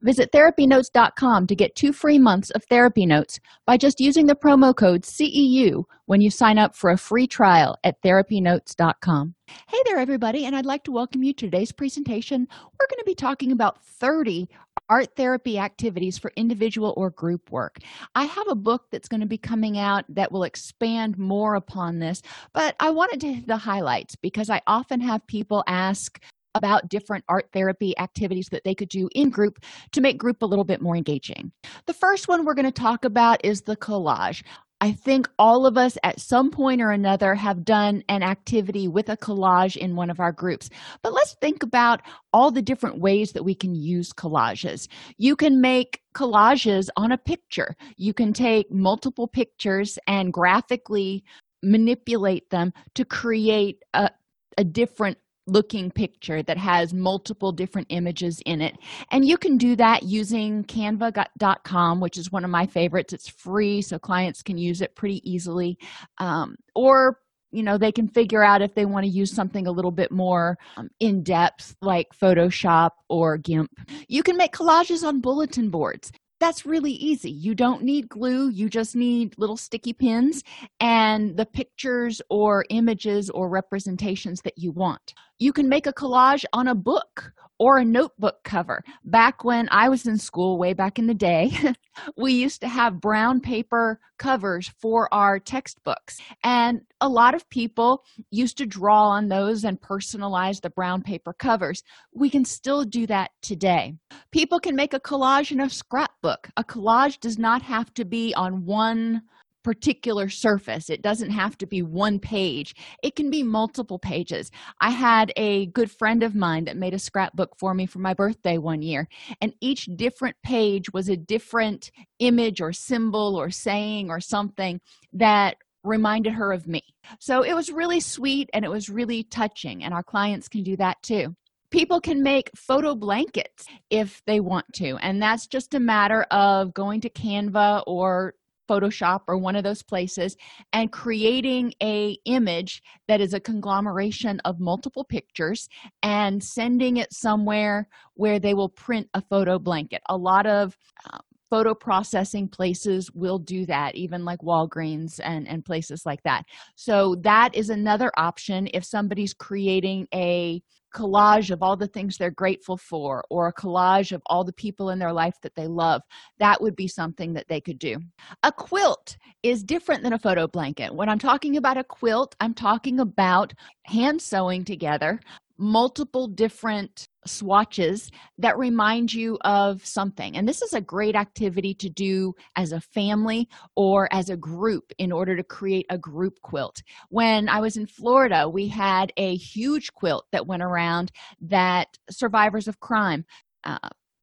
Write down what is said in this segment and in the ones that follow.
Visit therapynotes.com to get two free months of therapy notes by just using the promo code CEU when you sign up for a free trial at therapynotes.com. Hey there, everybody, and I'd like to welcome you to today's presentation. We're going to be talking about 30 art therapy activities for individual or group work. I have a book that's going to be coming out that will expand more upon this, but I wanted to hit the highlights because I often have people ask about different art therapy activities that they could do in group to make group a little bit more engaging. The first one we're going to talk about is the collage. I think all of us at some point or another have done an activity with a collage in one of our groups. But let's think about all the different ways that we can use collages. You can make collages on a picture, you can take multiple pictures and graphically manipulate them to create a, a different looking picture that has multiple different images in it. And you can do that using canva.com which is one of my favorites. It's free so clients can use it pretty easily. Um, or you know they can figure out if they want to use something a little bit more um, in depth like photoshop or gimp. You can make collages on bulletin boards that's really easy. You don't need glue, you just need little sticky pins and the pictures or images or representations that you want. You can make a collage on a book or a notebook cover. Back when I was in school, way back in the day, we used to have brown paper covers for our textbooks. And a lot of people used to draw on those and personalize the brown paper covers. We can still do that today. People can make a collage in a scrapbook. A collage does not have to be on one particular surface. It doesn't have to be one page, it can be multiple pages. I had a good friend of mine that made a scrapbook for me for my birthday one year, and each different page was a different image or symbol or saying or something that reminded her of me. So it was really sweet and it was really touching, and our clients can do that too people can make photo blankets if they want to and that's just a matter of going to canva or photoshop or one of those places and creating a image that is a conglomeration of multiple pictures and sending it somewhere where they will print a photo blanket. A lot of uh, photo processing places will do that even like walgreens and and places like that. So that is another option. If somebody's creating a collage of all the things they're grateful for or a collage of all the people in their life that they love that would be something that they could do. A quilt is different than a photo blanket. When i'm talking about a quilt i'm talking about hand sewing together multiple different swatches that remind you of something. And this is a great activity to do as a family or as a group in order to create a group quilt. When I was in Florida, we had a huge quilt that went around that survivors of crime uh,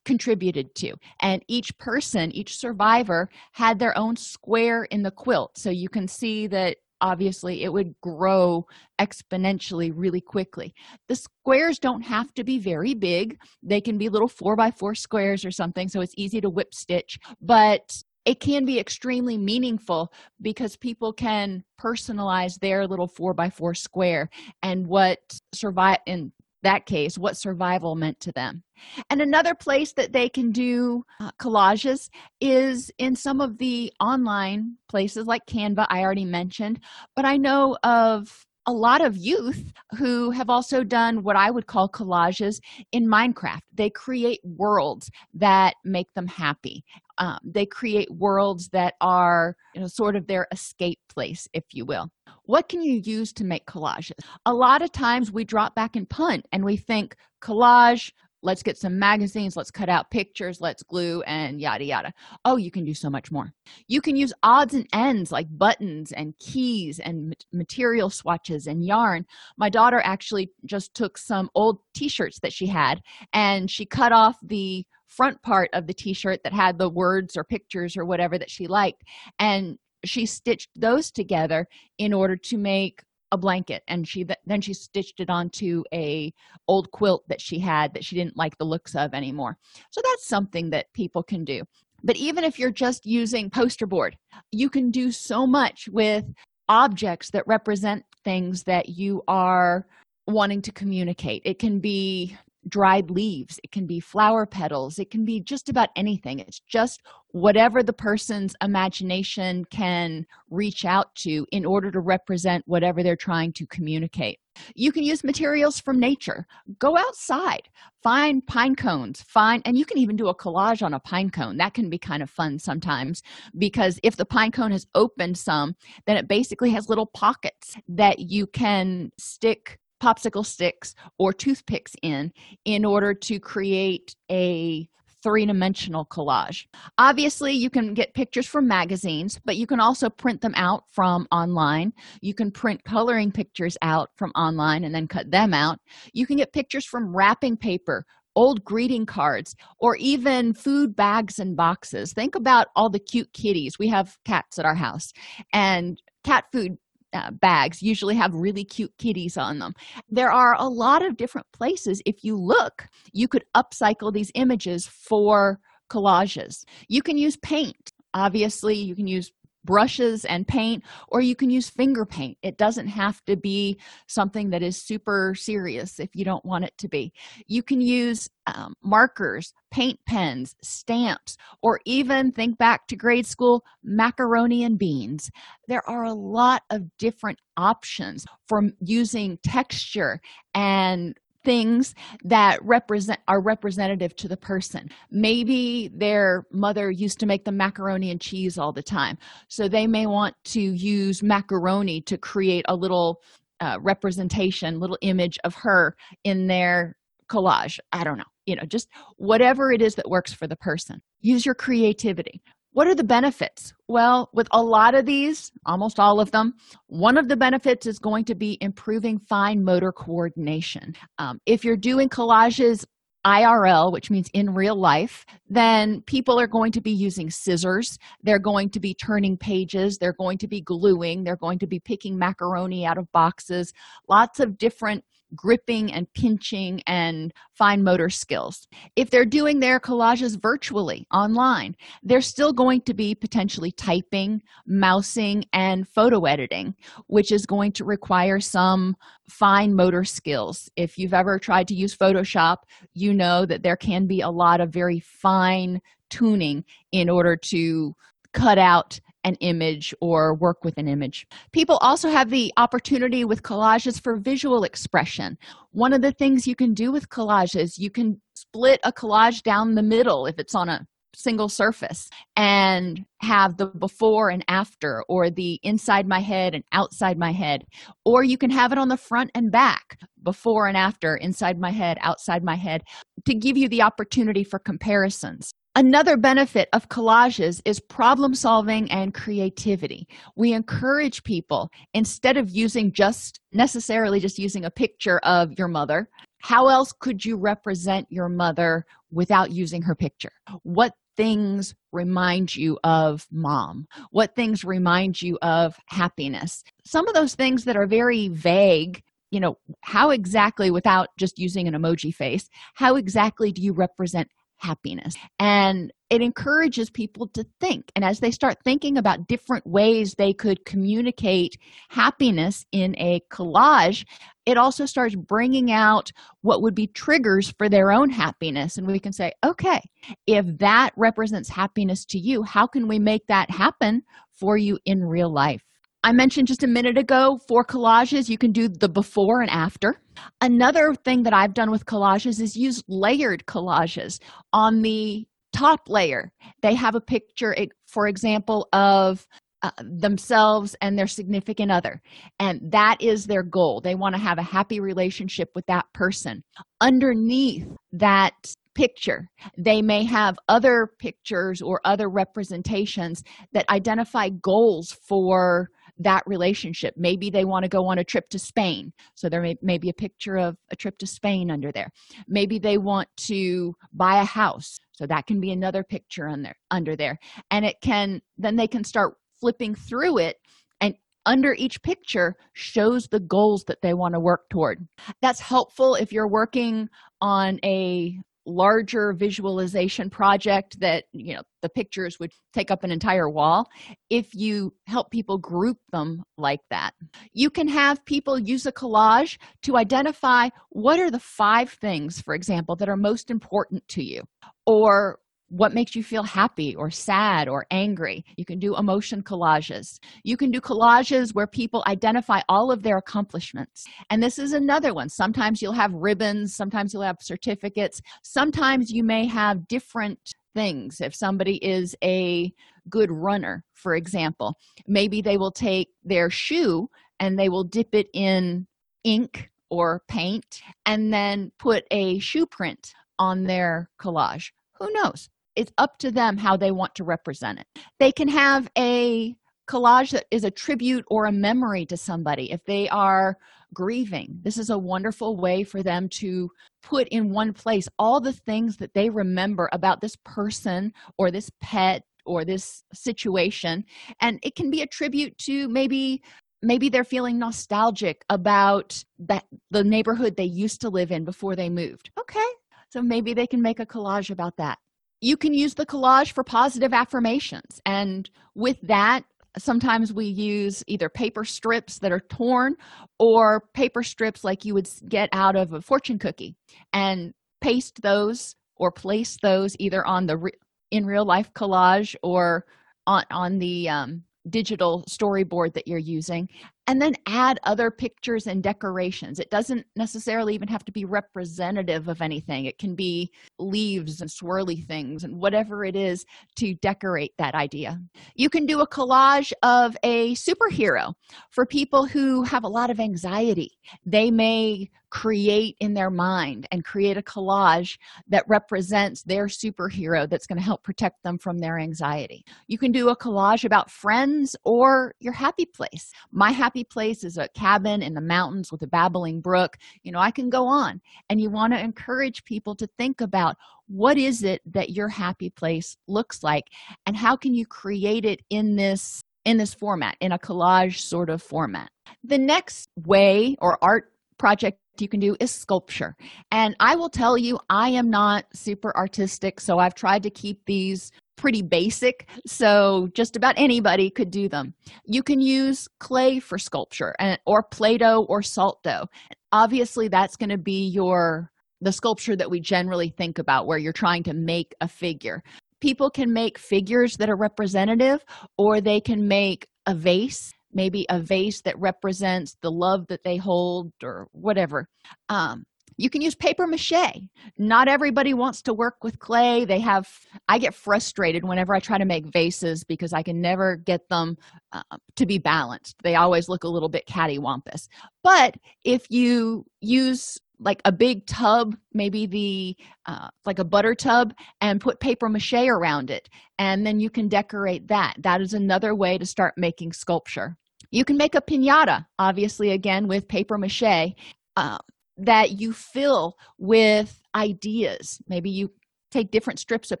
contributed to and each person each survivor had their own square in the quilt so you can see that obviously it would grow exponentially really quickly. The squares don't have to be very big. They can be little four by four squares or something so it's easy to whip stitch but it can be extremely meaningful because people can personalize their little four by four square and what survive in that case what survival meant to them. And another place that they can do uh, collages is in some of the online places like canva i already mentioned but i know of a lot of youth who have also done what I would call collages in Minecraft. They create worlds that make them happy. Um, they create worlds that are you know, sort of their escape place, if you will. What can you use to make collages? A lot of times we drop back and punt and we think collage, let's get some magazines let's cut out pictures let's glue and yada yada. Oh you can do so much more. You can use odds and ends like buttons and keys and material swatches and yarn. My daughter actually just took some old t-shirts that she had and she cut off the front part of the t-shirt that had the words or pictures or whatever that she liked and she stitched those together in order to make a blanket and she then she stitched it onto a old quilt that she had that she didn't like the looks of anymore. So that's something that people can do. But even if you're just using poster board you can do so much with objects that represent things that you are wanting to communicate. It can be dried leaves. It can be flower petals. It can be just about anything. It's just whatever the person's imagination can reach out to in order to represent whatever they're trying to communicate. You can use materials from nature. Go outside. Find pine cones. Find and you can even do a collage on a pine cone. That can be kind of fun sometimes because if the pine cone has opened some then it basically has little pockets that you can stick popsicle sticks or toothpicks in in order to create a three-dimensional collage. Obviously you can get pictures from magazines but you can also print them out from online. You can print coloring pictures out from online and then cut them out. You can get pictures from wrapping paper old greeting cards or even food bags and boxes. Think about all the cute kitties. We have cats at our house and cat food uh, bags usually have really cute kitties on them. There are a lot of different places if you look you could upcycle these images for collages. You can use paint obviously you can use brushes and paint or you can use finger paint. It doesn't have to be something that is super serious if you don't want it to be. You can use um, markers paint pens stamps or even think back to grade school macaroni and beans. There are a lot of different options for using texture and things that represent are representative to the person. Maybe their mother used to make the macaroni and cheese all the time. So they may want to use macaroni to create a little uh, representation little image of her in their collage. I don't know. You know just whatever it is that works for the person. Use your creativity what are the benefits well with a lot of these almost all of them one of the benefits is going to be improving fine motor coordination um, if you're doing collages IRL, which means in real life, then people are going to be using scissors. They're going to be turning pages. They're going to be gluing. They're going to be picking macaroni out of boxes. Lots of different gripping and pinching and fine motor skills. If they're doing their collages virtually online, they're still going to be potentially typing, mousing, and photo editing, which is going to require some fine motor skills. If you've ever tried to use Photoshop, you know that there can be a lot of very fine tuning in order to cut out an image or work with an image. People also have the opportunity with collages for visual expression. One of the things you can do with collages, you can split a collage down the middle if it's on a single surface and have the before and after or the inside my head and outside my head or you can have it on the front and back before and after inside my head outside my head to give you the opportunity for comparisons Another benefit of collages is problem solving and creativity. We encourage people instead of using just necessarily just using a picture of your mother, how else could you represent your mother without using her picture? What things remind you of mom? What things remind you of happiness? Some of those things that are very vague you know how exactly without just using an emoji face how exactly do you represent happiness. And it encourages people to think. And as they start thinking about different ways they could communicate happiness in a collage it also starts bringing out what would be triggers for their own happiness. And we can say okay if that represents happiness to you how can we make that happen for you in real life I mentioned just a minute ago for collages, you can do the before and after. Another thing that I've done with collages is use layered collages. On the top layer, they have a picture, for example, of uh, themselves and their significant other. And that is their goal. They want to have a happy relationship with that person. Underneath that picture, they may have other pictures or other representations that identify goals for that relationship. Maybe they want to go on a trip to spain. So there may, may be a picture of a trip to spain under there. Maybe they want to buy a house. So that can be another picture on there under there. And it can then they can start flipping through it and under each picture shows the goals that they want to work toward. That's helpful if you're working on a larger visualization project that you know the pictures would take up an entire wall if you help people group them like that. You can have people use a collage to identify what are the five things for example that are most important to you or what makes you feel happy or sad or angry. You can do emotion collages. You can do collages where people identify all of their accomplishments. And this is another one. Sometimes you'll have ribbons, sometimes you'll have certificates, sometimes you may have different things. If somebody is a good runner, for example, maybe they will take their shoe and they will dip it in ink or paint and then put a shoe print on their collage. Who knows? It's up to them how they want to represent it. They can have a collage that is a tribute or a memory to somebody if they are grieving. This is a wonderful way for them to put in one place all the things that they remember about this person or this pet or this situation. And it can be a tribute to maybe maybe they're feeling nostalgic about that the neighborhood they used to live in before they moved. Okay. So maybe they can make a collage about that you can use the collage for positive affirmations. And with that sometimes we use either paper strips that are torn or paper strips like you would get out of a fortune cookie and paste those or place those either on the re- in real life collage or on on the um, digital storyboard that you're using and then add other pictures and decorations. It doesn't necessarily even have to be representative of anything. It can be leaves and swirly things and whatever it is to decorate that idea. You can do a collage of a superhero for people who have a lot of anxiety. They may create in their mind and create a collage that represents their superhero that's going to help protect them from their anxiety. You can do a collage about friends or your happy place. My happy place is a cabin in the mountains with a babbling brook you know i can go on. And you want to encourage people to think about what is it that your happy place looks like and how can you create it in this in this format in a collage sort of format. The next way or art project you can do is sculpture. And i will tell you i am not super artistic so i've tried to keep these pretty basic so just about anybody could do them. You can use clay for sculpture and, or play-doh or salt dough. Obviously that's going to be your the sculpture that we generally think about where you're trying to make a figure. People can make figures that are representative or they can make a vase maybe a vase that represents the love that they hold or whatever. Um, you can use paper mache. Not everybody wants to work with clay. They have i get frustrated whenever i try to make vases because i can never get them uh, to be balanced. They always look a little bit cattywampus. But if you use like a big tub maybe the uh, like a butter tub and put paper mache around it and then you can decorate that. That is another way to start making sculpture. You can make a piñata obviously again with paper mache. Uh, that you fill with ideas. Maybe you take different strips of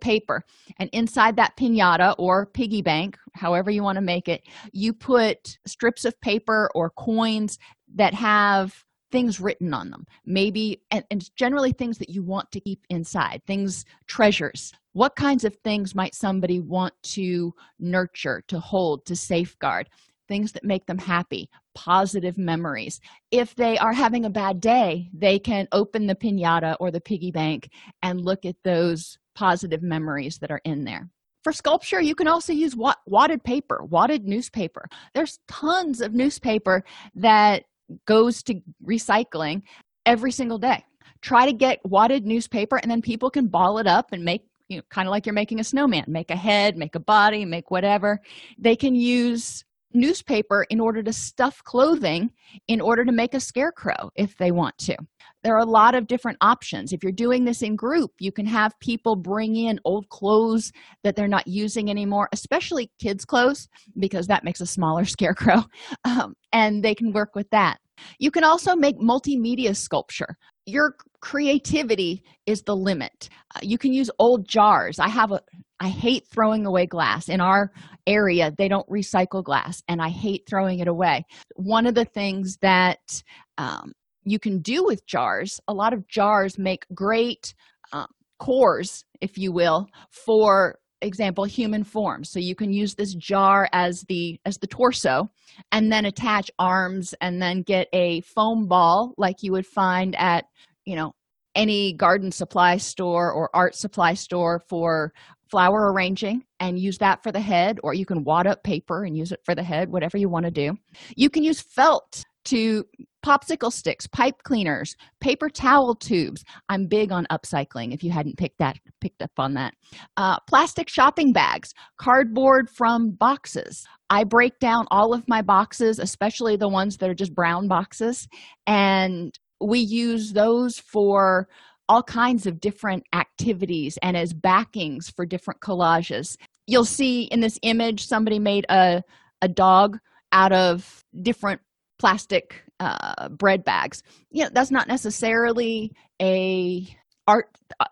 paper and inside that piñata or piggy bank however you want to make it you put strips of paper or coins that have things written on them. Maybe and, and generally things that you want to keep inside things treasures. What kinds of things might somebody want to nurture to hold to safeguard? Things that make them happy positive memories. If they are having a bad day they can open the piñata or the piggy bank and look at those positive memories that are in there. For sculpture you can also use wadded paper wadded newspaper. There's tons of newspaper that goes to recycling every single day. Try to get wadded newspaper and then people can ball it up and make you know kind of like you're making a snowman. Make a head make a body make whatever. They can use newspaper in order to stuff clothing in order to make a scarecrow if they want to. There are a lot of different options. If you're doing this in group you can have people bring in old clothes that they're not using anymore especially kids clothes because that makes a smaller scarecrow um, and they can work with that. You can also make multimedia sculpture. Your creativity is the limit. Uh, you can use old jars. I have a i hate throwing away glass. In our area they don't recycle glass and i hate throwing it away. One of the things that um, you can do with jars a lot of jars make great um, cores if you will for example human form so you can use this jar as the as the torso and then attach arms and then get a foam ball like you would find at you know any garden supply store or art supply store for flower arranging and use that for the head or you can wad up paper and use it for the head whatever you want to do. You can use felt to popsicle sticks pipe cleaners paper towel tubes. I'm big on upcycling if you hadn't picked that picked up on that. Uh, plastic shopping bags cardboard from boxes. I break down all of my boxes especially the ones that are just brown boxes and we use those for all kinds of different activities and as backings for different collages. You'll see in this image somebody made a, a dog out of different plastic uh, bread bags. You know that's not necessarily a art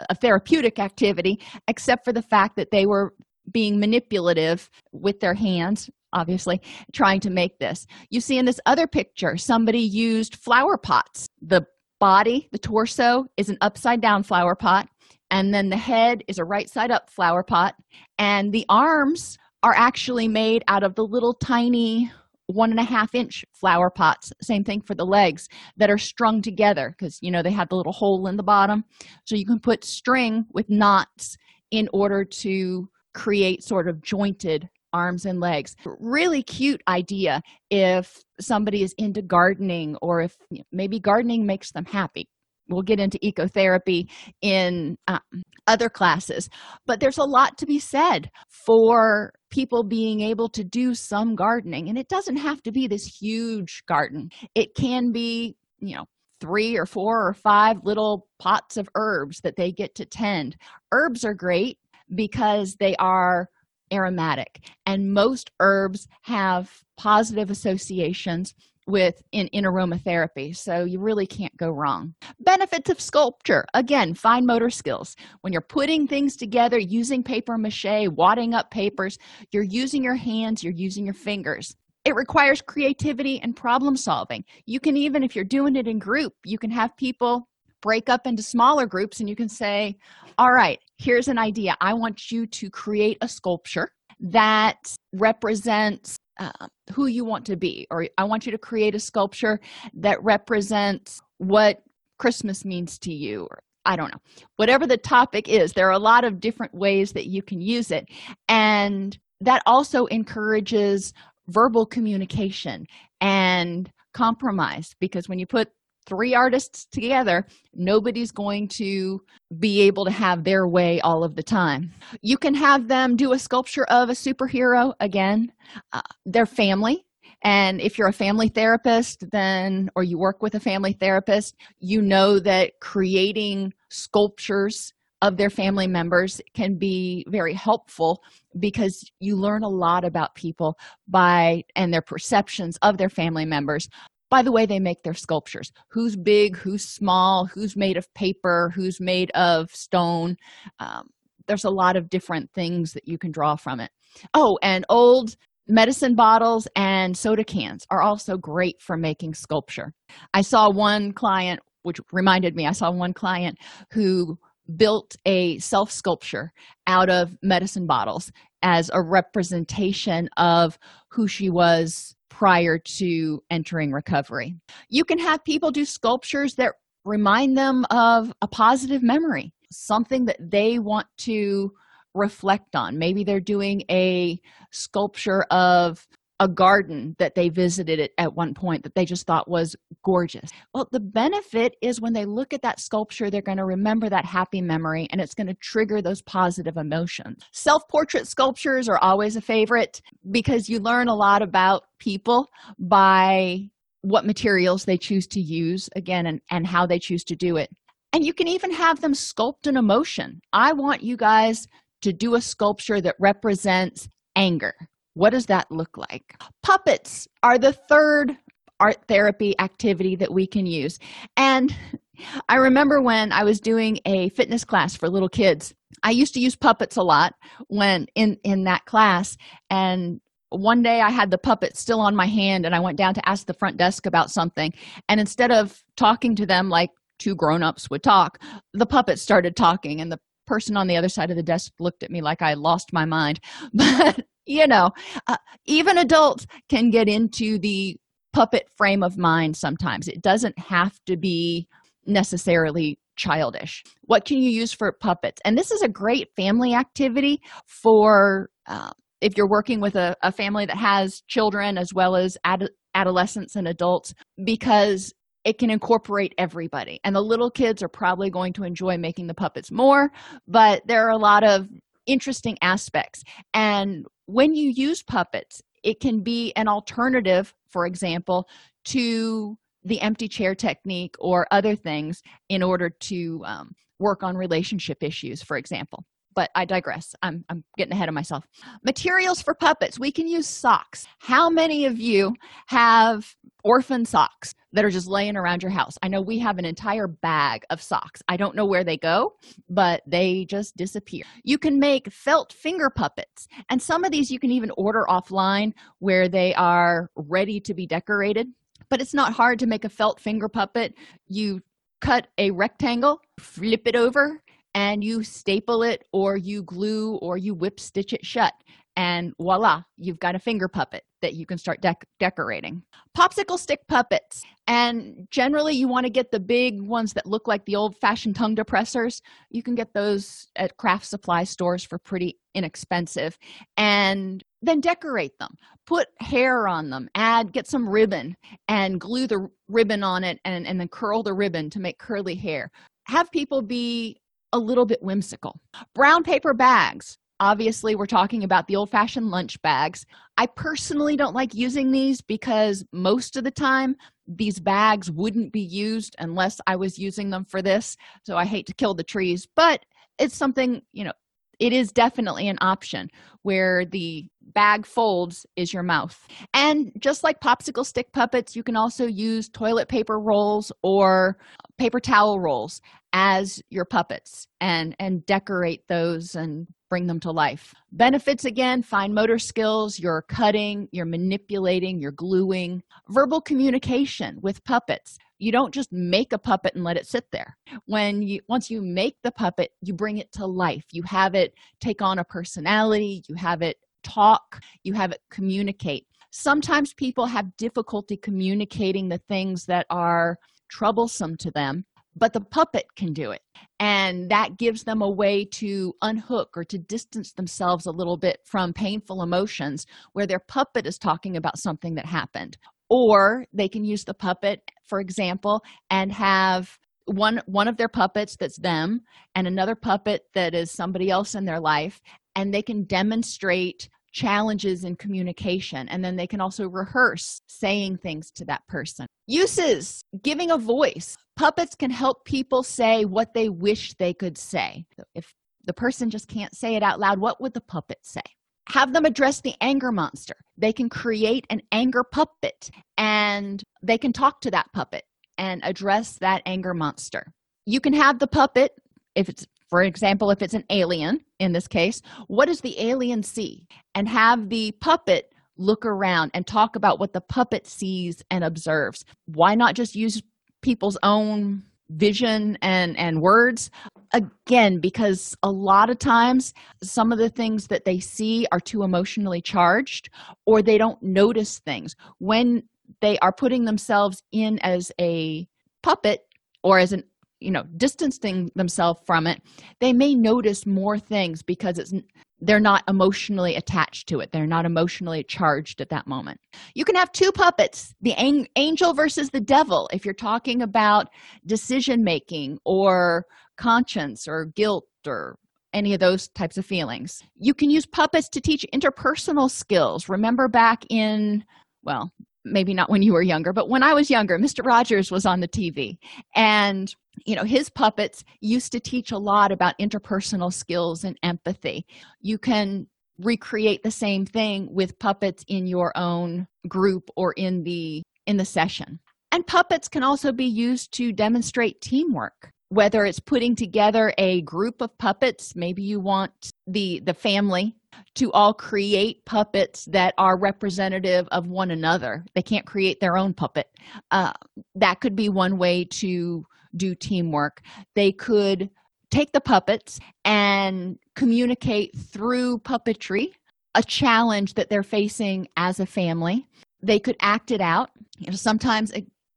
a therapeutic activity except for the fact that they were being manipulative with their hands obviously trying to make this. You see in this other picture somebody used flower pots the body the torso is an upside down flower pot and then the head is a right side up flower pot and the arms are actually made out of the little tiny one and a half inch flower pots. Same thing for the legs that are strung together because you know they have the little hole in the bottom. So you can put string with knots in order to create sort of jointed arms and legs. Really cute idea if somebody is into gardening or if maybe gardening makes them happy. We'll get into ecotherapy in um, other classes. But there's a lot to be said for people being able to do some gardening and it doesn't have to be this huge garden. It can be you know three or four or five little pots of herbs that they get to tend. Herbs are great because they are aromatic. And most herbs have positive associations with in, in aromatherapy so you really can't go wrong. Benefits of sculpture. Again fine motor skills. When you're putting things together using paper mache wadding up papers you're using your hands you're using your fingers. It requires creativity and problem solving. You can even if you're doing it in group you can have people break up into smaller groups and you can say all right here's an idea. I want you to create a sculpture that represents uh, who you want to be or i want you to create a sculpture that represents what christmas means to you or i don't know. Whatever the topic is there are a lot of different ways that you can use it. And that also encourages verbal communication and compromise because when you put three artists together nobody's going to be able to have their way all of the time. You can have them do a sculpture of a superhero again uh, their family. And if you're a family therapist then or you work with a family therapist you know that creating sculptures of their family members can be very helpful because you learn a lot about people by and their perceptions of their family members by the way they make their sculptures. Who's big who's small who's made of paper who's made of stone. Um, there's a lot of different things that you can draw from it. Oh and old medicine bottles and soda cans are also great for making sculpture. I saw one client which reminded me i saw one client who built a self sculpture out of medicine bottles as a representation of who she was prior to entering recovery. You can have people do sculptures that remind them of a positive memory, something that they want to reflect on. Maybe they're doing a sculpture of a garden that they visited at one point that they just thought was gorgeous. Well, the benefit is when they look at that sculpture, they're going to remember that happy memory and it's going to trigger those positive emotions. Self portrait sculptures are always a favorite because you learn a lot about people by what materials they choose to use, again, and, and how they choose to do it. And you can even have them sculpt an emotion. I want you guys to do a sculpture that represents anger what does that look like? Puppets are the third art therapy activity that we can use. And I remember when I was doing a fitness class for little kids, I used to use puppets a lot when in in that class and one day I had the puppet still on my hand and I went down to ask the front desk about something and instead of talking to them like two grown-ups would talk, the puppet started talking and the person on the other side of the desk looked at me like I lost my mind. But you know uh, even adults can get into the puppet frame of mind sometimes. It doesn't have to be necessarily childish. What can you use for puppets? And this is a great family activity for uh, if you're working with a, a, family that has children as well as ad- adolescents and adults because it can incorporate everybody. And the little kids are probably going to enjoy making the puppets more but there are a lot of interesting aspects. And when you use puppets it can be an alternative for example to the empty chair technique or other things in order to um, work on relationship issues for example but i digress. I'm, I'm getting ahead of myself. Materials for puppets. We can use socks. How many of you have orphan socks that are just laying around your house? I know we have an entire bag of socks. I don't know where they go but they just disappear. You can make felt finger puppets and some of these you can even order offline where they are ready to be decorated but it's not hard to make a felt finger puppet. You cut a rectangle flip it over and you staple it or you glue or you whip stitch it shut and voila you've got a finger puppet that you can start dec- decorating. Popsicle stick puppets. And generally you want to get the big ones that look like the old fashioned tongue depressors. You can get those at craft supply stores for pretty inexpensive. And then decorate them. Put hair on them. Add get some ribbon and glue the ribbon on it and, and then curl the ribbon to make curly hair. Have people be a little bit whimsical. Brown paper bags. Obviously, we're talking about the old fashioned lunch bags. I personally don't like using these because most of the time these bags wouldn't be used unless I was using them for this. So I hate to kill the trees, but it's something, you know, it is definitely an option where the bag folds is your mouth. And just like popsicle stick puppets, you can also use toilet paper rolls or paper towel rolls as your puppets and and decorate those and bring them to life. Benefits again fine motor skills you're cutting you're manipulating you're gluing verbal communication with puppets. You don't just make a puppet and let it sit there. When you once you make the puppet you bring it to life. You have it take on a personality you have it talk you have it communicate. Sometimes people have difficulty communicating the things that are troublesome to them but the puppet can do it. And that gives them a way to unhook or to distance themselves a little bit from painful emotions where their puppet is talking about something that happened. Or they can use the puppet for example and have one one of their puppets that's them and another puppet that is somebody else in their life and they can demonstrate challenges in communication. And then they can also rehearse saying things to that person. Uses giving a voice puppets can help people say what they wish they could say. If the person just can't say it out loud what would the puppet say? Have them address the anger monster. They can create an anger puppet and they can talk to that puppet and address that anger monster. You can have the puppet if it's for example if it's an alien in this case what does the alien see? And have the puppet look around and talk about what the puppet sees and observes. Why not just use people's own vision and and words. Again because a lot of times some of the things that they see are too emotionally charged or they don't notice things. When they are putting themselves in as a puppet or as an you know distancing themselves from it they may notice more things because it's they're not emotionally attached to it. They're not emotionally charged at that moment. You can have two puppets the angel versus the devil. If you're talking about decision making or conscience or guilt or any of those types of feelings. You can use puppets to teach interpersonal skills. Remember back in well maybe not when you were younger but when i was younger mr rogers was on the tv and you know his puppets used to teach a lot about interpersonal skills and empathy. You can recreate the same thing with puppets in your own group or in the in the session. And puppets can also be used to demonstrate teamwork whether it's putting together a group of puppets maybe you want the the family to all create puppets that are representative of one another. They can't create their own puppet. Uh, that could be one way to do teamwork. They could take the puppets and communicate through puppetry a challenge that they're facing as a family. They could act it out. You know sometimes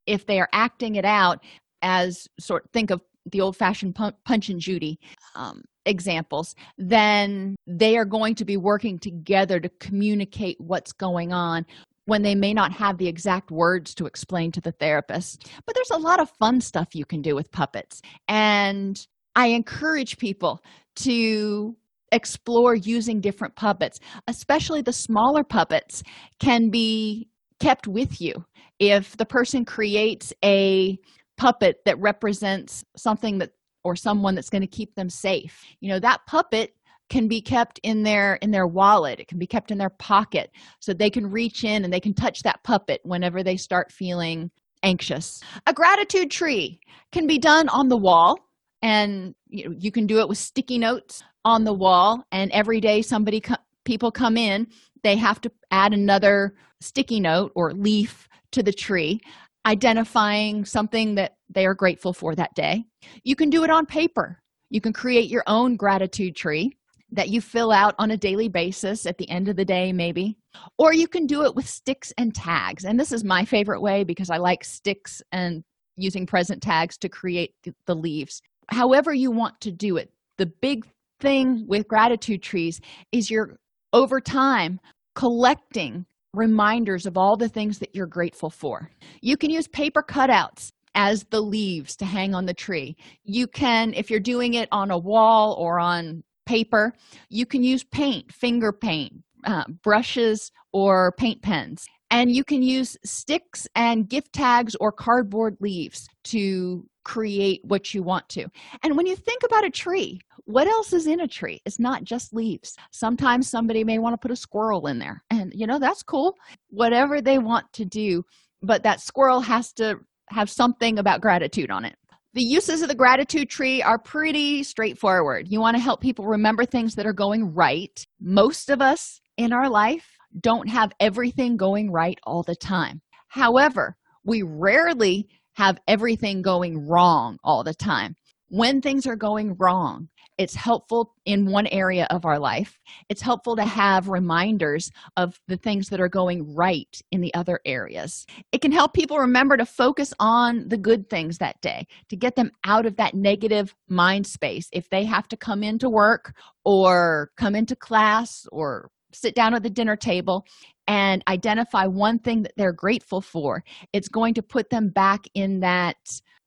if they are acting it out as sort think of the old-fashioned punch and judy um, examples then they are going to be working together to communicate what's going on when they may not have the exact words to explain to the therapist. But there's a lot of fun stuff you can do with puppets. And I encourage people to explore using different puppets, especially the smaller puppets can be kept with you. If the person creates a puppet that represents something that or someone that's going to keep them safe, you know, that puppet can be kept in their in their wallet. It can be kept in their pocket so they can reach in and they can touch that puppet whenever they start feeling anxious. A gratitude tree can be done on the wall and you, know, you can do it with sticky notes on the wall and every day somebody co- people come in they have to add another sticky note or leaf to the tree identifying something that they are grateful for that day. You can do it on paper. You can create your own gratitude tree that you fill out on a daily basis at the end of the day maybe. Or you can do it with sticks and tags. And this is my favorite way because i like sticks and using present tags to create the leaves. However you want to do it the big thing with gratitude trees is you're over time collecting reminders of all the things that you're grateful for. You can use paper cutouts as the leaves to hang on the tree. You can if you're doing it on a wall or on paper you can use paint finger paint uh, brushes or paint pens. And you can use sticks and gift tags or cardboard leaves to create what you want to and when you think about a tree what else is in a tree it's not just leaves sometimes somebody may want to put a squirrel in there and you know that's cool whatever they want to do but that squirrel has to have something about gratitude on it the uses of the gratitude tree are pretty straightforward. You want to help people remember things that are going right. Most of us in our life don't have everything going right all the time. However, we rarely have everything going wrong all the time. When things are going wrong, it's helpful in one area of our life. It's helpful to have reminders of the things that are going right in the other areas. It can help people remember to focus on the good things that day to get them out of that negative mind space. If they have to come into work or come into class or sit down at the dinner table and identify one thing that they're grateful for it's going to put them back in that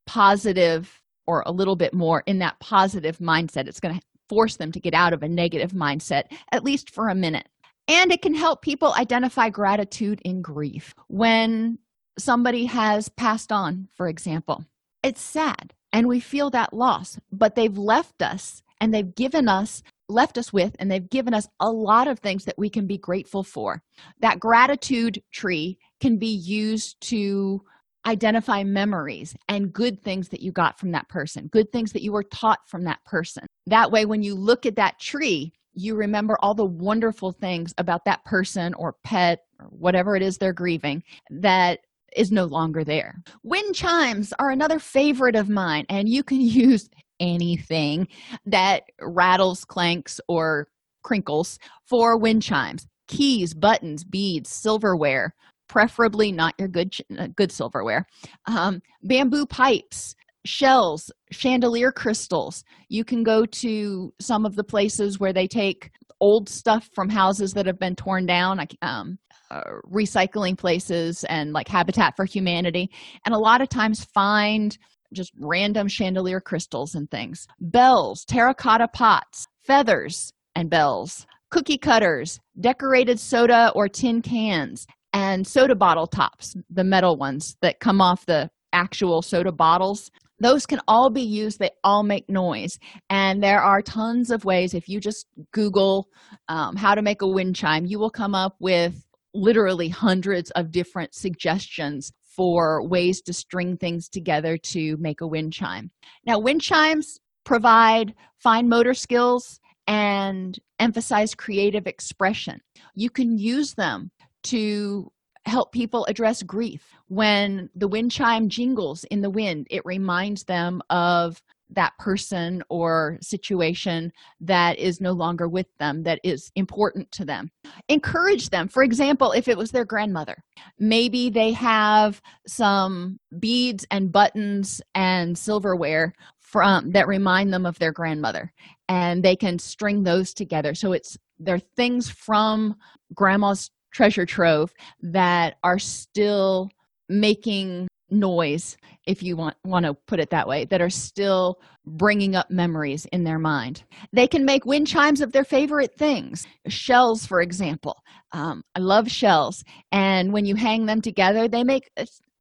positive or a little bit more in that positive mindset. It's going to force them to get out of a negative mindset at least for a minute. And it can help people identify gratitude in grief. When somebody has passed on for example it's sad and we feel that loss but they've left us and they've given us left us with and they've given us a lot of things that we can be grateful for that gratitude tree can be used to identify memories and good things that you got from that person, good things that you were taught from that person. That way, when you look at that tree, you remember all the wonderful things about that person or pet or whatever it is they're grieving that is no longer there. Wind chimes are another favorite of mine, and you can use anything that rattles, clanks, or crinkles for wind chimes keys, buttons, beads, silverware, preferably not your good uh, good silverware, um, bamboo pipes, shells, chandelier crystals. You can go to some of the places where they take old stuff from houses that have been torn down, um, uh, recycling places and like Habitat for Humanity, and a lot of times find just random chandelier crystals and things. Bells, terracotta pots, feathers and bells, cookie cutters, decorated soda or tin cans, and soda bottle tops, the metal ones that come off the actual soda bottles. Those can all be used. They all make noise. And there are tons of ways. If you just google um, how to make a wind chime you will come up with literally hundreds of different suggestions for ways to string things together to make a wind chime now wind chimes provide fine motor skills and emphasize creative expression you can use them to help people address grief. When the wind chime jingles in the wind, it reminds them of that person or situation that is no longer with them that is important to them. Encourage them. For example if it was their grandmother maybe they have some beads and buttons and silverware from that remind them of their grandmother and they can string those together. So it's they're things from grandma's treasure trove that are still making noise if you want want to put it that way that are still bringing up memories in their mind. They can make wind chimes of their favorite things. Shells for example. Um, i love shells. And when you hang them together they make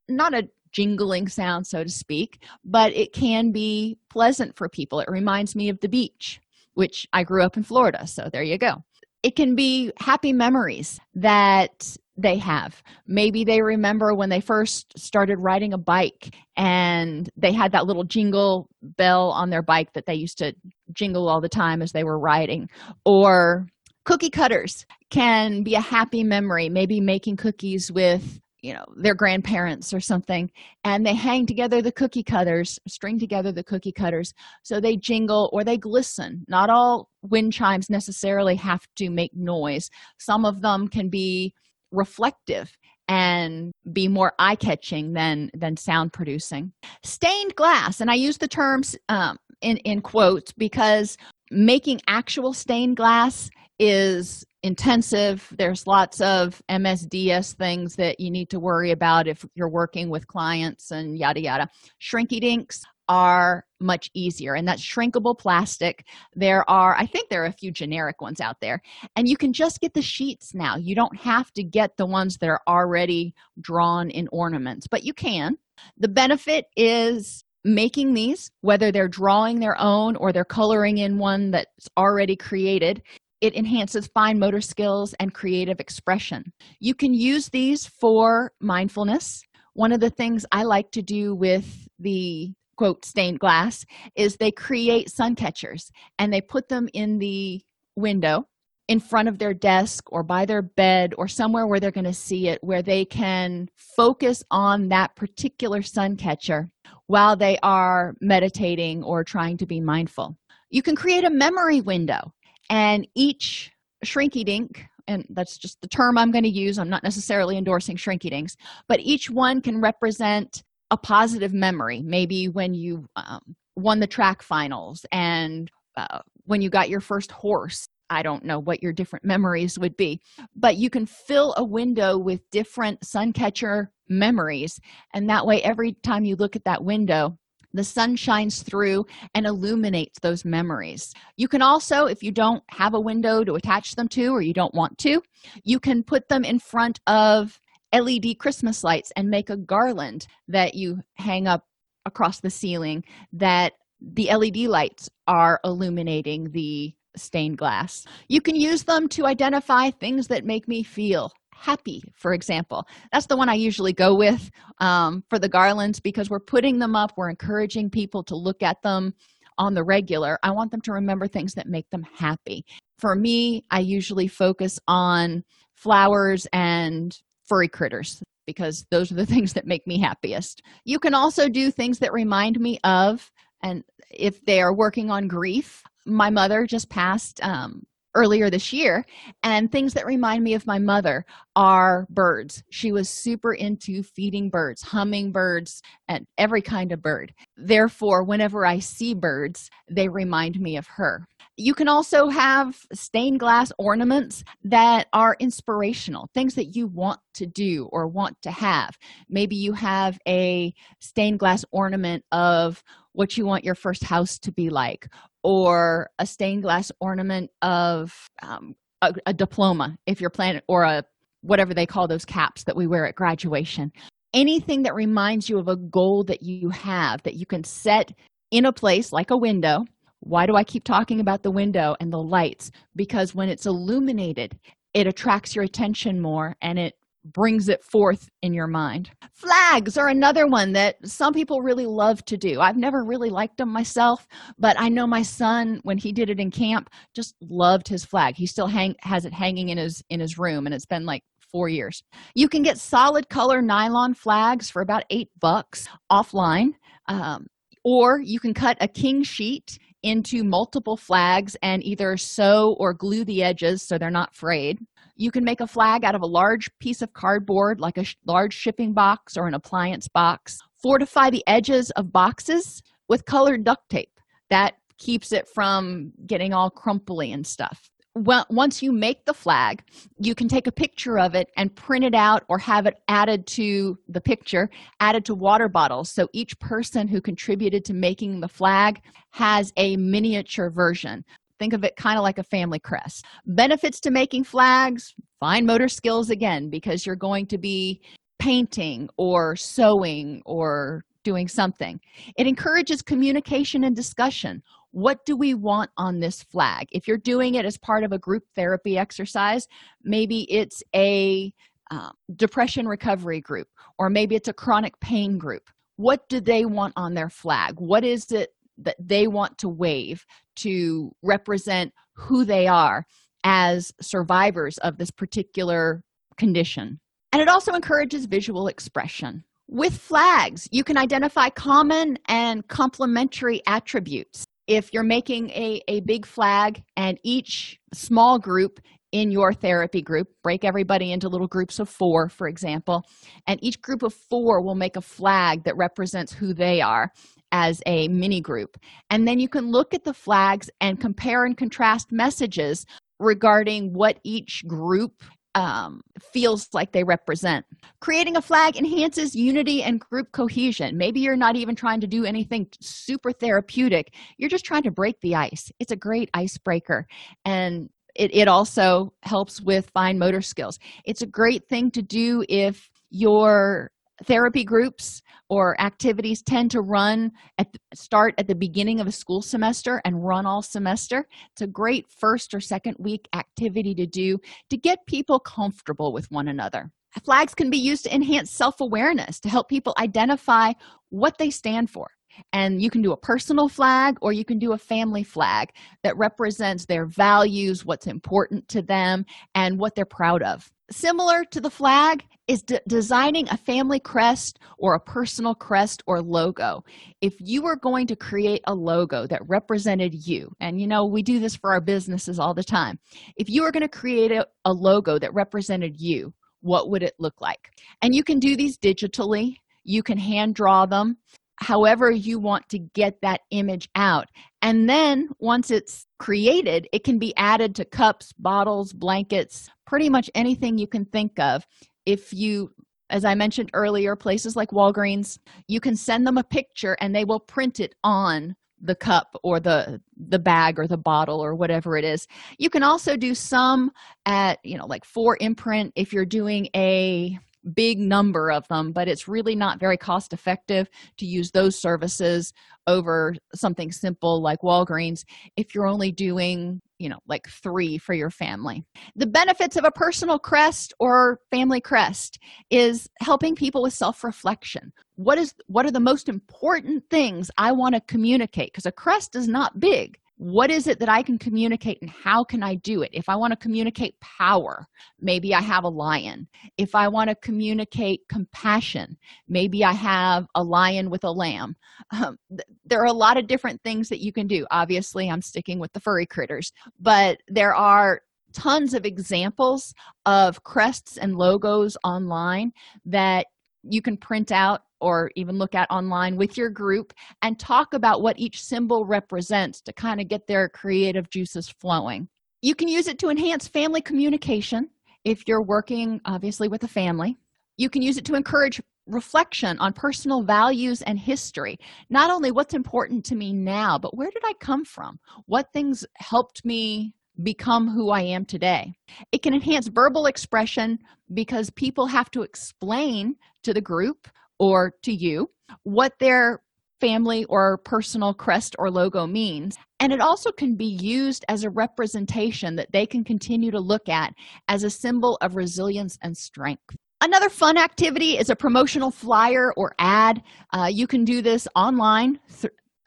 not a jingling sound so to speak but it can be pleasant for people. It reminds me of the beach which i grew up in florida so there you go. It can be happy memories that they have. Maybe they remember when they first started riding a bike and they had that little jingle bell on their bike that they used to jingle all the time as they were riding. Or cookie cutters can be a happy memory, maybe making cookies with you know their grandparents or something and they hang together the cookie cutters string together the cookie cutters so they jingle or they glisten not all wind chimes necessarily have to make noise some of them can be reflective and be more eye-catching than than sound producing. Stained glass and i use the terms um, in in quotes because making actual stained glass is intensive. There's lots of msds things that you need to worry about if you're working with clients and yada yada. Shrinky dinks are much easier. And that's shrinkable plastic. There are i think there are a few generic ones out there. And you can just get the sheets now. You don't have to get the ones that are already drawn in ornaments but you can. The benefit is making these whether they're drawing their own or they're coloring in one that's already created it enhances fine motor skills and creative expression. You can use these for mindfulness. One of the things I like to do with the quote stained glass is they create sun catchers and they put them in the window in front of their desk or by their bed or somewhere where they're going to see it where they can focus on that particular sun catcher while they are meditating or trying to be mindful. You can create a memory window and each shrinky dink and that's just the term i'm going to use i'm not necessarily endorsing shrinky dinks but each one can represent a positive memory maybe when you um, won the track finals and uh, when you got your first horse i don't know what your different memories would be but you can fill a window with different sun catcher memories and that way every time you look at that window the sun shines through and illuminates those memories. You can also, if you don't have a window to attach them to or you don't want to, you can put them in front of LED Christmas lights and make a garland that you hang up across the ceiling that the LED lights are illuminating the stained glass. You can use them to identify things that make me feel happy for example. That's the one i usually go with um, for the garlands because we're putting them up we're encouraging people to look at them on the regular. I want them to remember things that make them happy. For me i usually focus on flowers and furry critters because those are the things that make me happiest. You can also do things that remind me of and if they are working on grief my mother just passed um, earlier this year and things that remind me of my mother are birds. She was super into feeding birds hummingbirds and every kind of bird. Therefore whenever i see birds they remind me of her you can also have stained glass ornaments that are inspirational things that you want to do or want to have. Maybe you have a stained glass ornament of what you want your first house to be like or a stained glass ornament of um, a, a diploma if you're planning or a whatever they call those caps that we wear at graduation. Anything that reminds you of a goal that you have that you can set in a place like a window why do i keep talking about the window and the lights because when it's illuminated it attracts your attention more and it brings it forth in your mind. Flags are another one that some people really love to do. I've never really liked them myself, but I know my son when he did it in camp just loved his flag. He still hang has it hanging in his in his room and it's been like 4 years. You can get solid color nylon flags for about 8 bucks offline. Um, or you can cut a king sheet into multiple flags and either sew or glue the edges so they're not frayed you can make a flag out of a large piece of cardboard, like a sh- large shipping box or an appliance box. Fortify the edges of boxes with colored duct tape. That keeps it from getting all crumply and stuff. Well, once you make the flag, you can take a picture of it and print it out or have it added to the picture, added to water bottles. So each person who contributed to making the flag has a miniature version. Think of it kind of like a family crest. Benefits to making flags fine motor skills again, because you're going to be painting or sewing or doing something. It encourages communication and discussion. What do we want on this flag? If you're doing it as part of a group therapy exercise, maybe it's a uh, depression recovery group, or maybe it's a chronic pain group. What do they want on their flag? What is it that they want to wave to represent who they are as survivors of this particular condition. And it also encourages visual expression. With flags, you can identify common and complementary attributes. If you're making a, a big flag and each small group in your therapy group, break everybody into little groups of four, for example, and each group of four will make a flag that represents who they are as a mini group. And then you can look at the flags and compare and contrast messages regarding what each group um, feels like they represent. Creating a flag enhances unity and group cohesion. Maybe you're not even trying to do anything super therapeutic, you're just trying to break the ice. It's a great icebreaker. And it, it also helps with fine motor skills. It's a great thing to do if your therapy groups or activities tend to run at start at the beginning of a school semester and run all semester. It's a great first or second week activity to do to get people comfortable with one another. Flags can be used to enhance self-awareness to help people identify what they stand for and you can do a personal flag or you can do a family flag that represents their values what's important to them and what they're proud of similar to the flag is de- designing a family crest or a personal crest or logo. If you were going to create a logo that represented you, and you know, we do this for our businesses all the time. If you were going to create a, a logo that represented you, what would it look like? And you can do these digitally, you can hand draw them however you want to get that image out. And then once it's created, it can be added to cups, bottles, blankets, pretty much anything you can think of if you as i mentioned earlier places like walgreens you can send them a picture and they will print it on the cup or the the bag or the bottle or whatever it is you can also do some at you know like 4imprint if you're doing a big number of them but it's really not very cost effective to use those services over something simple like walgreens if you're only doing you know like three for your family. The benefits of a personal crest or family crest is helping people with self-reflection. What is what are the most important things i want to communicate? Because a crest is not big what is it that I can communicate and how can I do it? If I want to communicate power, maybe I have a lion. If I want to communicate compassion, maybe I have a lion with a lamb. Um, th- there are a lot of different things that you can do. Obviously, I'm sticking with the furry critters, but there are tons of examples of crests and logos online that you can print out or even look at online with your group and talk about what each symbol represents to kind of get their creative juices flowing. You can use it to enhance family communication if you're working, obviously, with a family. You can use it to encourage reflection on personal values and history. Not only what's important to me now, but where did I come from? What things helped me become who I am today. It can enhance verbal expression because people have to explain to the group or to you what their family or personal crest or logo means. And it also can be used as a representation that they can continue to look at as a symbol of resilience and strength. Another fun activity is a promotional flyer or ad. Uh, you can do this online.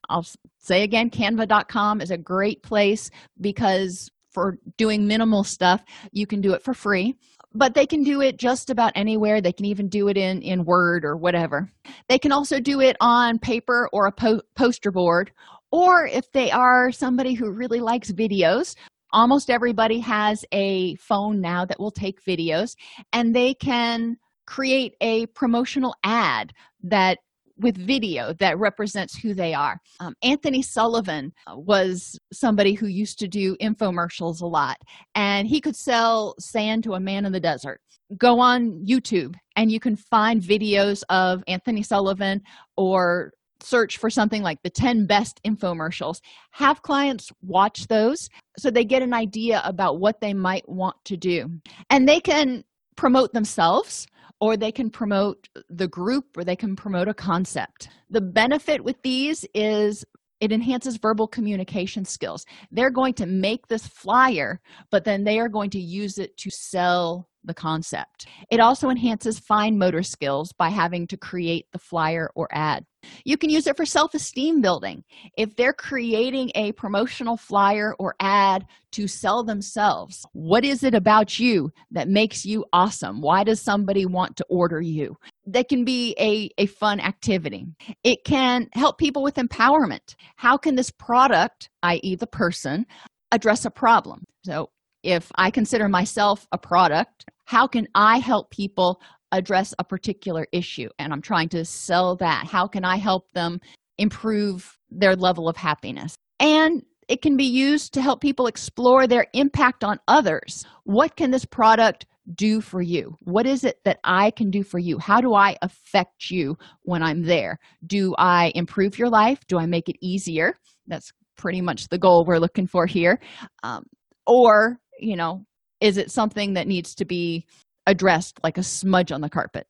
I'll say again, canva.com is a great place because for doing minimal stuff, you can do it for free but they can do it just about anywhere. They can even do it in in word or whatever. They can also do it on paper or a po- poster board or if they are somebody who really likes videos almost everybody has a phone now that will take videos and they can create a promotional ad that with video that represents who they are. Um, Anthony Sullivan uh, was somebody who used to do infomercials a lot, and he could sell sand to a man in the desert. Go on YouTube, and you can find videos of Anthony Sullivan or search for something like the 10 best infomercials. Have clients watch those so they get an idea about what they might want to do. And they can promote themselves or they can promote the group or they can promote a concept. The benefit with these is it enhances verbal communication skills. They're going to make this flyer, but then they are going to use it to sell the concept. It also enhances fine motor skills by having to create the flyer or ad. You can use it for self esteem building. If they're creating a promotional flyer or ad to sell themselves, what is it about you that makes you awesome? Why does somebody want to order you? That can be a, a fun activity. It can help people with empowerment. How can this product, i.e., the person, address a problem? So, if I consider myself a product, how can I help people address a particular issue and i'm trying to sell that. How can i help them improve their level of happiness? And it can be used to help people explore their impact on others. What can this product do for you? What is it that i can do for you? How do i affect you when i'm there? Do i improve your life? Do i make it easier? That's pretty much the goal we're looking for here. Um, or you know is it something that needs to be addressed like a smudge on the carpet.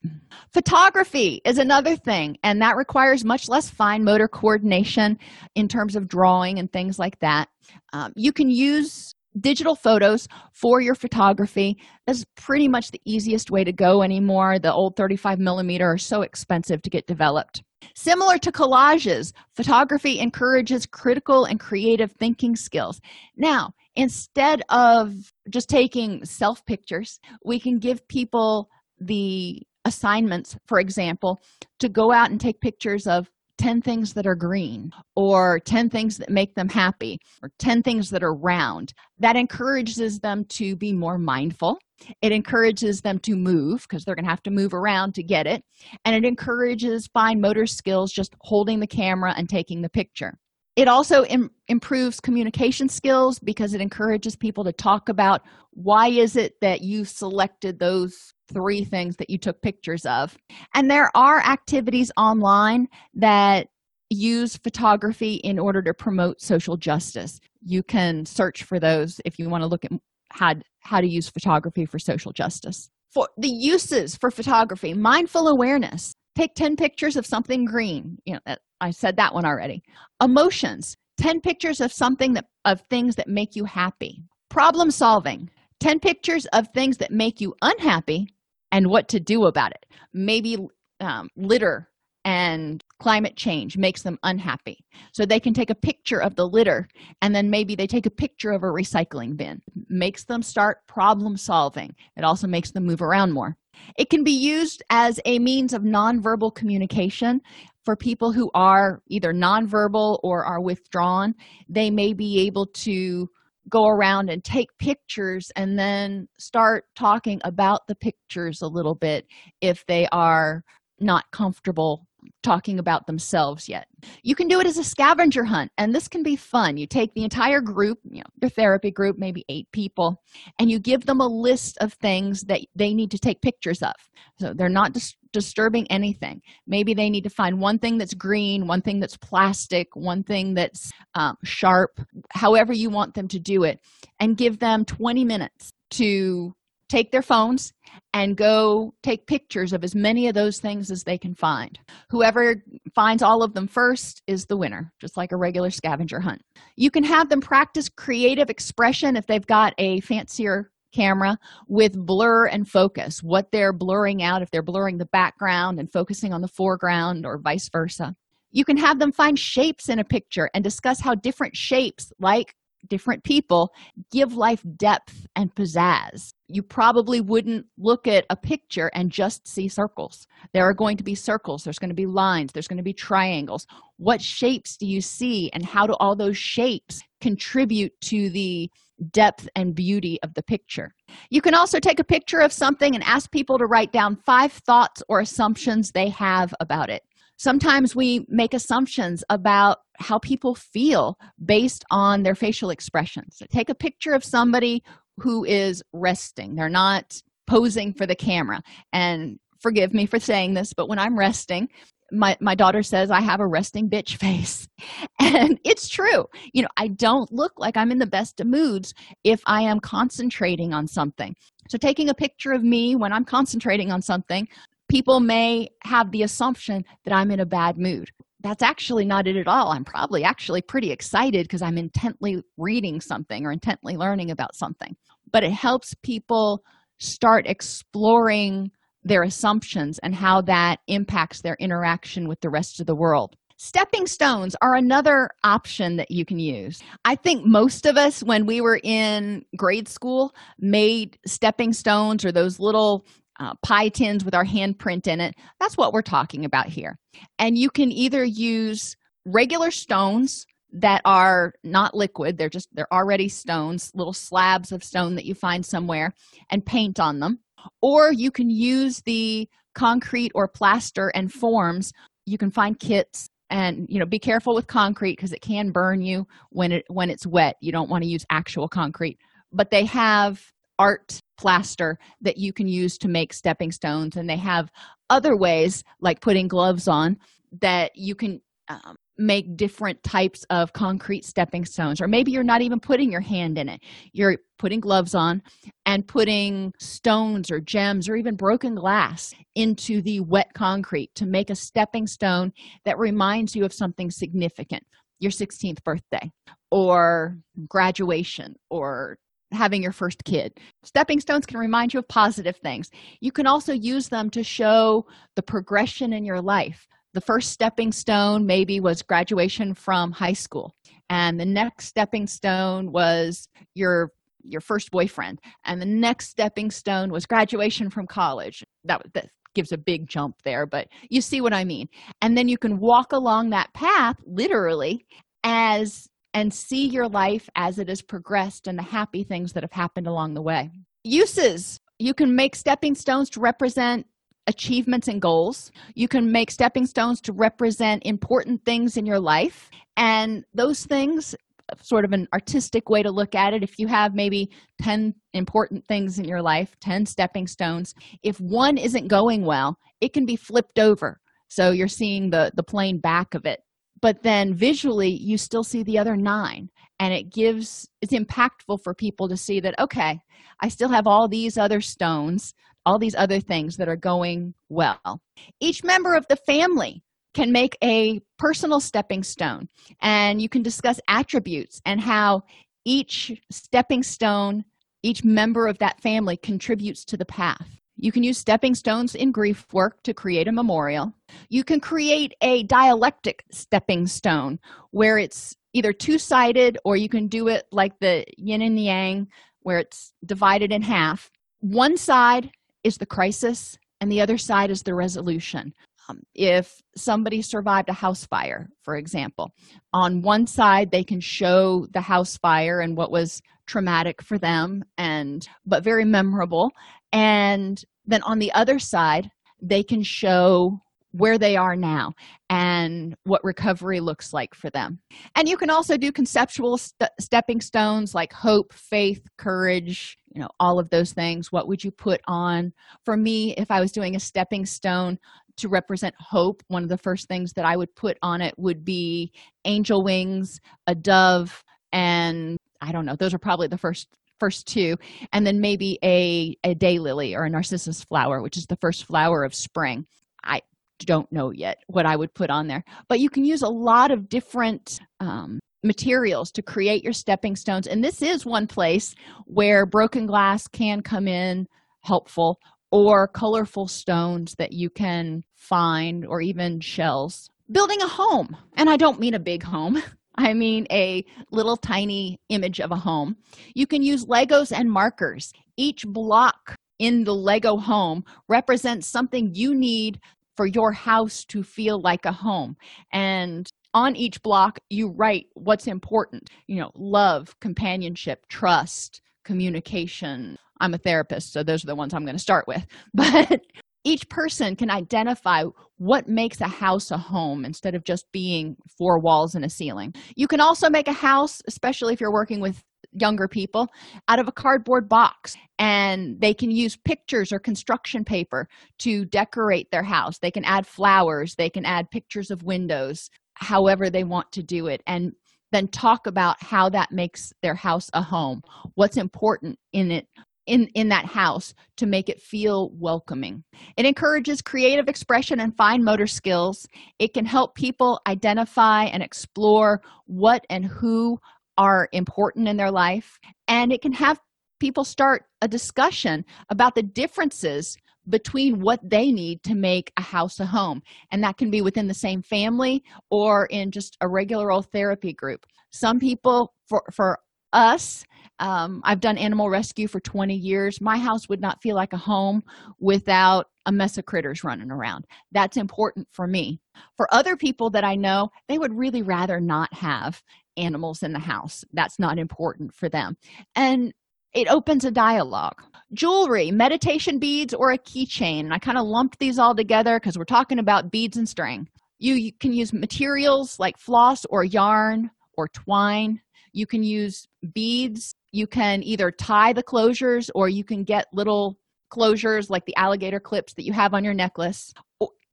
Photography is another thing, and that requires much less fine motor coordination in terms of drawing and things like that. Um, you can use digital photos for your photography. That's pretty much the easiest way to go anymore. The old 35 millimeter are so expensive to get developed. Similar to collages, photography encourages critical and creative thinking skills. Now, instead of just taking self pictures, we can give people the assignments, for example, to go out and take pictures of 10 things that are green or 10 things that make them happy or 10 things that are round. That encourages them to be more mindful. It encourages them to move because they're going to have to move around to get it. And it encourages fine motor skills just holding the camera and taking the picture. It also Im- improves communication skills because it encourages people to talk about why is it that you selected those three things that you took pictures of. And there are activities online that use photography in order to promote social justice. You can search for those if you want to look at how, how to use photography for social justice. For the uses for photography, mindful awareness. Take 10 pictures of something green. You know, I said that one already. Emotions. 10 pictures of something that of things that make you happy. Problem solving. 10 pictures of things that make you unhappy and what to do about it. Maybe um, litter and climate change makes them unhappy. So they can take a picture of the litter and then maybe they take a picture of a recycling bin. Makes them start problem solving. It also makes them move around more. It can be used as a means of nonverbal communication for people who are either nonverbal or are withdrawn they may be able to go around and take pictures and then start talking about the pictures a little bit if they are not comfortable talking about themselves yet. You can do it as a scavenger hunt, and this can be fun. You take the entire group, you know, your therapy group, maybe eight people, and you give them a list of things that they need to take pictures of. So they're not dis- disturbing anything. Maybe they need to find one thing that's green, one thing that's plastic, one thing that's um, sharp, however you want them to do it, and give them 20 minutes to take their phones and go take pictures of as many of those things as they can find. Whoever finds all of them first is the winner, just like a regular scavenger hunt. You can have them practice creative expression if they've got a fancier camera with blur and focus, what they're blurring out, if they're blurring the background and focusing on the foreground or vice versa. You can have them find shapes in a picture and discuss how different shapes, like different people give life depth and pizzazz. You probably wouldn't look at a picture and just see circles. There are going to be circles, there's going to be lines, there's going to be triangles. What shapes do you see, and how do all those shapes contribute to the depth and beauty of the picture? You can also take a picture of something and ask people to write down five thoughts or assumptions they have about it sometimes we make assumptions about how people feel based on their facial expressions so take a picture of somebody who is resting. They're not posing for the camera. And forgive me for saying this but when i'm resting my, my daughter says i have a resting bitch face. And it's true. You know i don't look like i'm in the best of moods if i am concentrating on something. So taking a picture of me when i'm concentrating on something people may have the assumption that I'm in a bad mood. That's actually not it at all. I'm probably actually pretty excited because I'm intently reading something or intently learning about something. But it helps people start exploring their assumptions and how that impacts their interaction with the rest of the world. Stepping stones are another option that you can use. I think most of us, when we were in grade school, made stepping stones or those little uh, pie tins with our handprint in it. That's what we're talking about here. And you can either use regular stones that are not liquid, they're just, they're already stones, little slabs of stone that you find somewhere, and paint on them. Or you can use the concrete or plaster and forms. You can find kits and you know be careful with concrete because it can burn you when it when it's wet you don't want to use actual concrete but they have art plaster that you can use to make stepping stones and they have other ways like putting gloves on that you can um, make different types of concrete stepping stones or maybe you're not even putting your hand in it. You're putting gloves on and putting stones or gems or even broken glass into the wet concrete to make a stepping stone that reminds you of something significant your 16th birthday or graduation or having your first kid. Stepping stones can remind you of positive things. You can also use them to show the progression in your life. The first stepping stone maybe was graduation from high school, and the next stepping stone was your your first boyfriend, and the next stepping stone was graduation from college. That, that gives a big jump there, but you see what I mean. And then you can walk along that path literally as and see your life as it has progressed and the happy things that have happened along the way. Uses you can make stepping stones to represent achievements and goals. You can make stepping stones to represent important things in your life. And those things, sort of an artistic way to look at it, if you have maybe 10 important things in your life, 10 stepping stones, if one isn't going well, it can be flipped over. So you're seeing the, the plain back of it but then visually you still see the other nine and it gives it's impactful for people to see that okay i still have all these other stones all these other things that are going well. Each member of the family can make a personal stepping stone and you can discuss attributes and how each stepping stone each member of that family contributes to the path you can use stepping stones in grief work to create a memorial. You can create a dialectic stepping stone where it's either two-sided or you can do it like the yin and yang where it's divided in half. One side is the crisis and the other side is the resolution. Um, if somebody survived a house fire for example on one side they can show the house fire and what was traumatic for them and but very memorable. And then on the other side they can show where they are now and what recovery looks like for them. And you can also do conceptual st- stepping stones like hope faith courage you know all of those things. What would you put on? For me if i was doing a stepping stone to represent hope one of the first things that i would put on it would be angel wings a dove and i don't know those are probably the first first two. And then maybe a a daylily or a narcissus flower which is the first flower of spring. I don't know yet what i would put on there. But you can use a lot of different um, materials to create your stepping stones. And this is one place where broken glass can come in helpful or colorful stones that you can find or even shells. Building a home and i don't mean a big home I mean a little tiny image of a home. You can use Legos and markers. Each block in the Lego home represents something you need for your house to feel like a home. And on each block, you write what's important you know, love, companionship, trust, communication. I'm a therapist, so those are the ones I'm going to start with. But each person can identify what makes a house a home instead of just being four walls and a ceiling. You can also make a house, especially if you're working with younger people, out of a cardboard box and they can use pictures or construction paper to decorate their house. They can add flowers, they can add pictures of windows, however they want to do it. And then talk about how that makes their house a home what's important in it in in that house to make it feel welcoming. It encourages creative expression and fine motor skills. It can help people identify and explore what and who are important in their life. And it can have people start a discussion about the differences between what they need to make a house a home. And that can be within the same family or in just a regular old therapy group. Some people for for us. Um, i've done animal rescue for 20 years. My house would not feel like a home without a mess of critters running around. That's important for me. For other people that i know they would really rather not have animals in the house. That's not important for them. And it opens a dialogue. Jewelry meditation beads or a keychain. I kind of lumped these all together because we're talking about beads and string. You, you can use materials like floss or yarn or twine you can use beads. You can either tie the closures or you can get little closures like the alligator clips that you have on your necklace.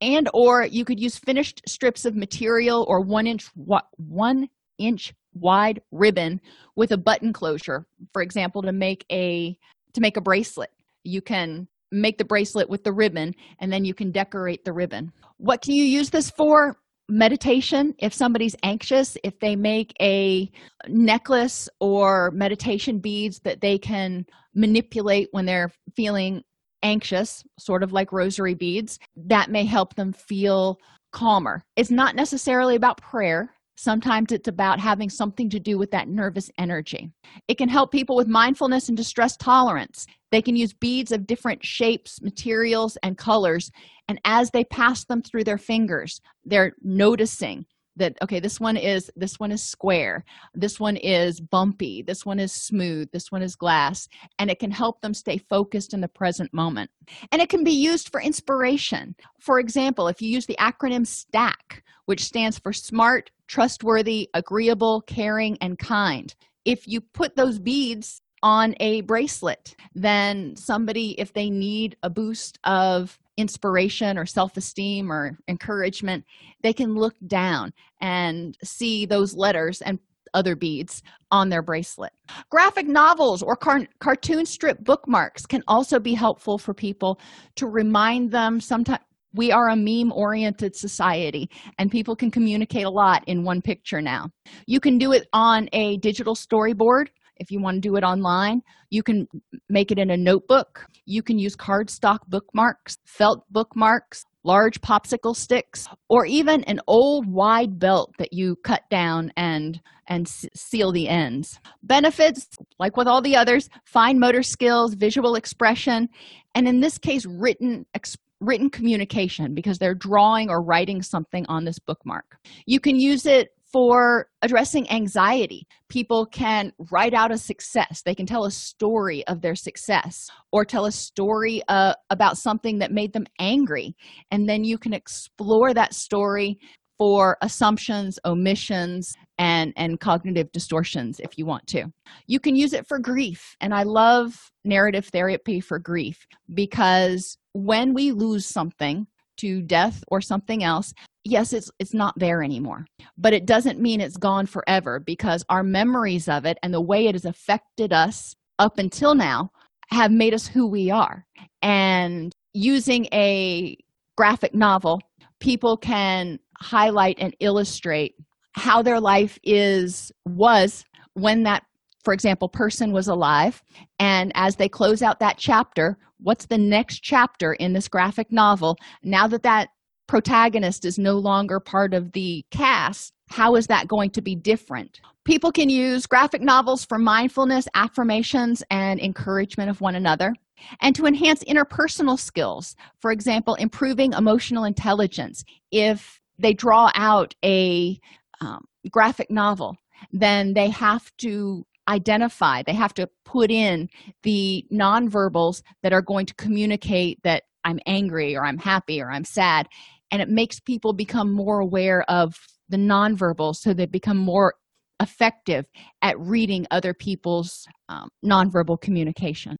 And or you could use finished strips of material or one inch one inch wide ribbon with a button closure for example to make a to make a bracelet. You can make the bracelet with the ribbon and then you can decorate the ribbon. What can you use this for meditation if somebody's anxious if they make a necklace or meditation beads that they can manipulate when they're feeling anxious sort of like rosary beads that may help them feel calmer. It's not necessarily about prayer sometimes it's about having something to do with that nervous energy. It can help people with mindfulness and distress tolerance. They can use beads of different shapes materials and colors and as they pass them through their fingers they're noticing that okay this one is this one is square this one is bumpy this one is smooth this one is glass and it can help them stay focused in the present moment. And it can be used for inspiration. For example if you use the acronym stack which stands for smart trustworthy agreeable caring and kind if you put those beads on a bracelet then somebody if they need a boost of inspiration or self-esteem or encouragement they can look down and see those letters and other beads on their bracelet. Graphic novels or car- cartoon strip bookmarks can also be helpful for people to remind them sometimes we are a meme oriented society and people can communicate a lot in one picture now. You can do it on a digital storyboard if you want to do it online you can make it in a notebook you can use cardstock bookmarks felt bookmarks large popsicle sticks or even an old wide belt that you cut down and and seal the ends benefits like with all the others fine motor skills visual expression and in this case written written communication because they're drawing or writing something on this bookmark. You can use it for addressing anxiety. People can write out a success. They can tell a story of their success or tell a story uh, about something that made them angry. And then you can explore that story for assumptions, omissions, and, and cognitive distortions if you want to. You can use it for grief. And I love narrative therapy for grief because when we lose something to death or something else yes it's it's not there anymore but it doesn't mean it's gone forever because our memories of it and the way it has affected us up until now have made us who we are. And using a graphic novel people can highlight and illustrate how their life is was when that for example person was alive. And as they close out that chapter what's the next chapter in this graphic novel? Now that that protagonist is no longer part of the cast how is that going to be different? People can use graphic novels for mindfulness affirmations and encouragement of one another. And to enhance interpersonal skills for example improving emotional intelligence if they draw out a um, graphic novel then they have to identify they have to put in the nonverbals that are going to communicate that i'm angry or i'm happy or i'm sad and it makes people become more aware of the nonverbal so they become more effective at reading other people's um, nonverbal communication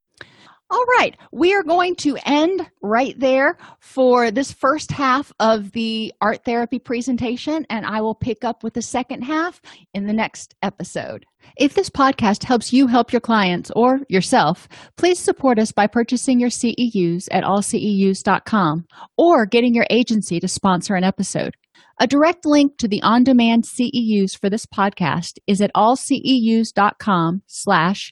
all right, we are going to end right there for this first half of the art therapy presentation, and I will pick up with the second half in the next episode. If this podcast helps you help your clients or yourself, please support us by purchasing your CEUs at allceus.com or getting your agency to sponsor an episode. A direct link to the on-demand CEUs for this podcast is at allceus.com slash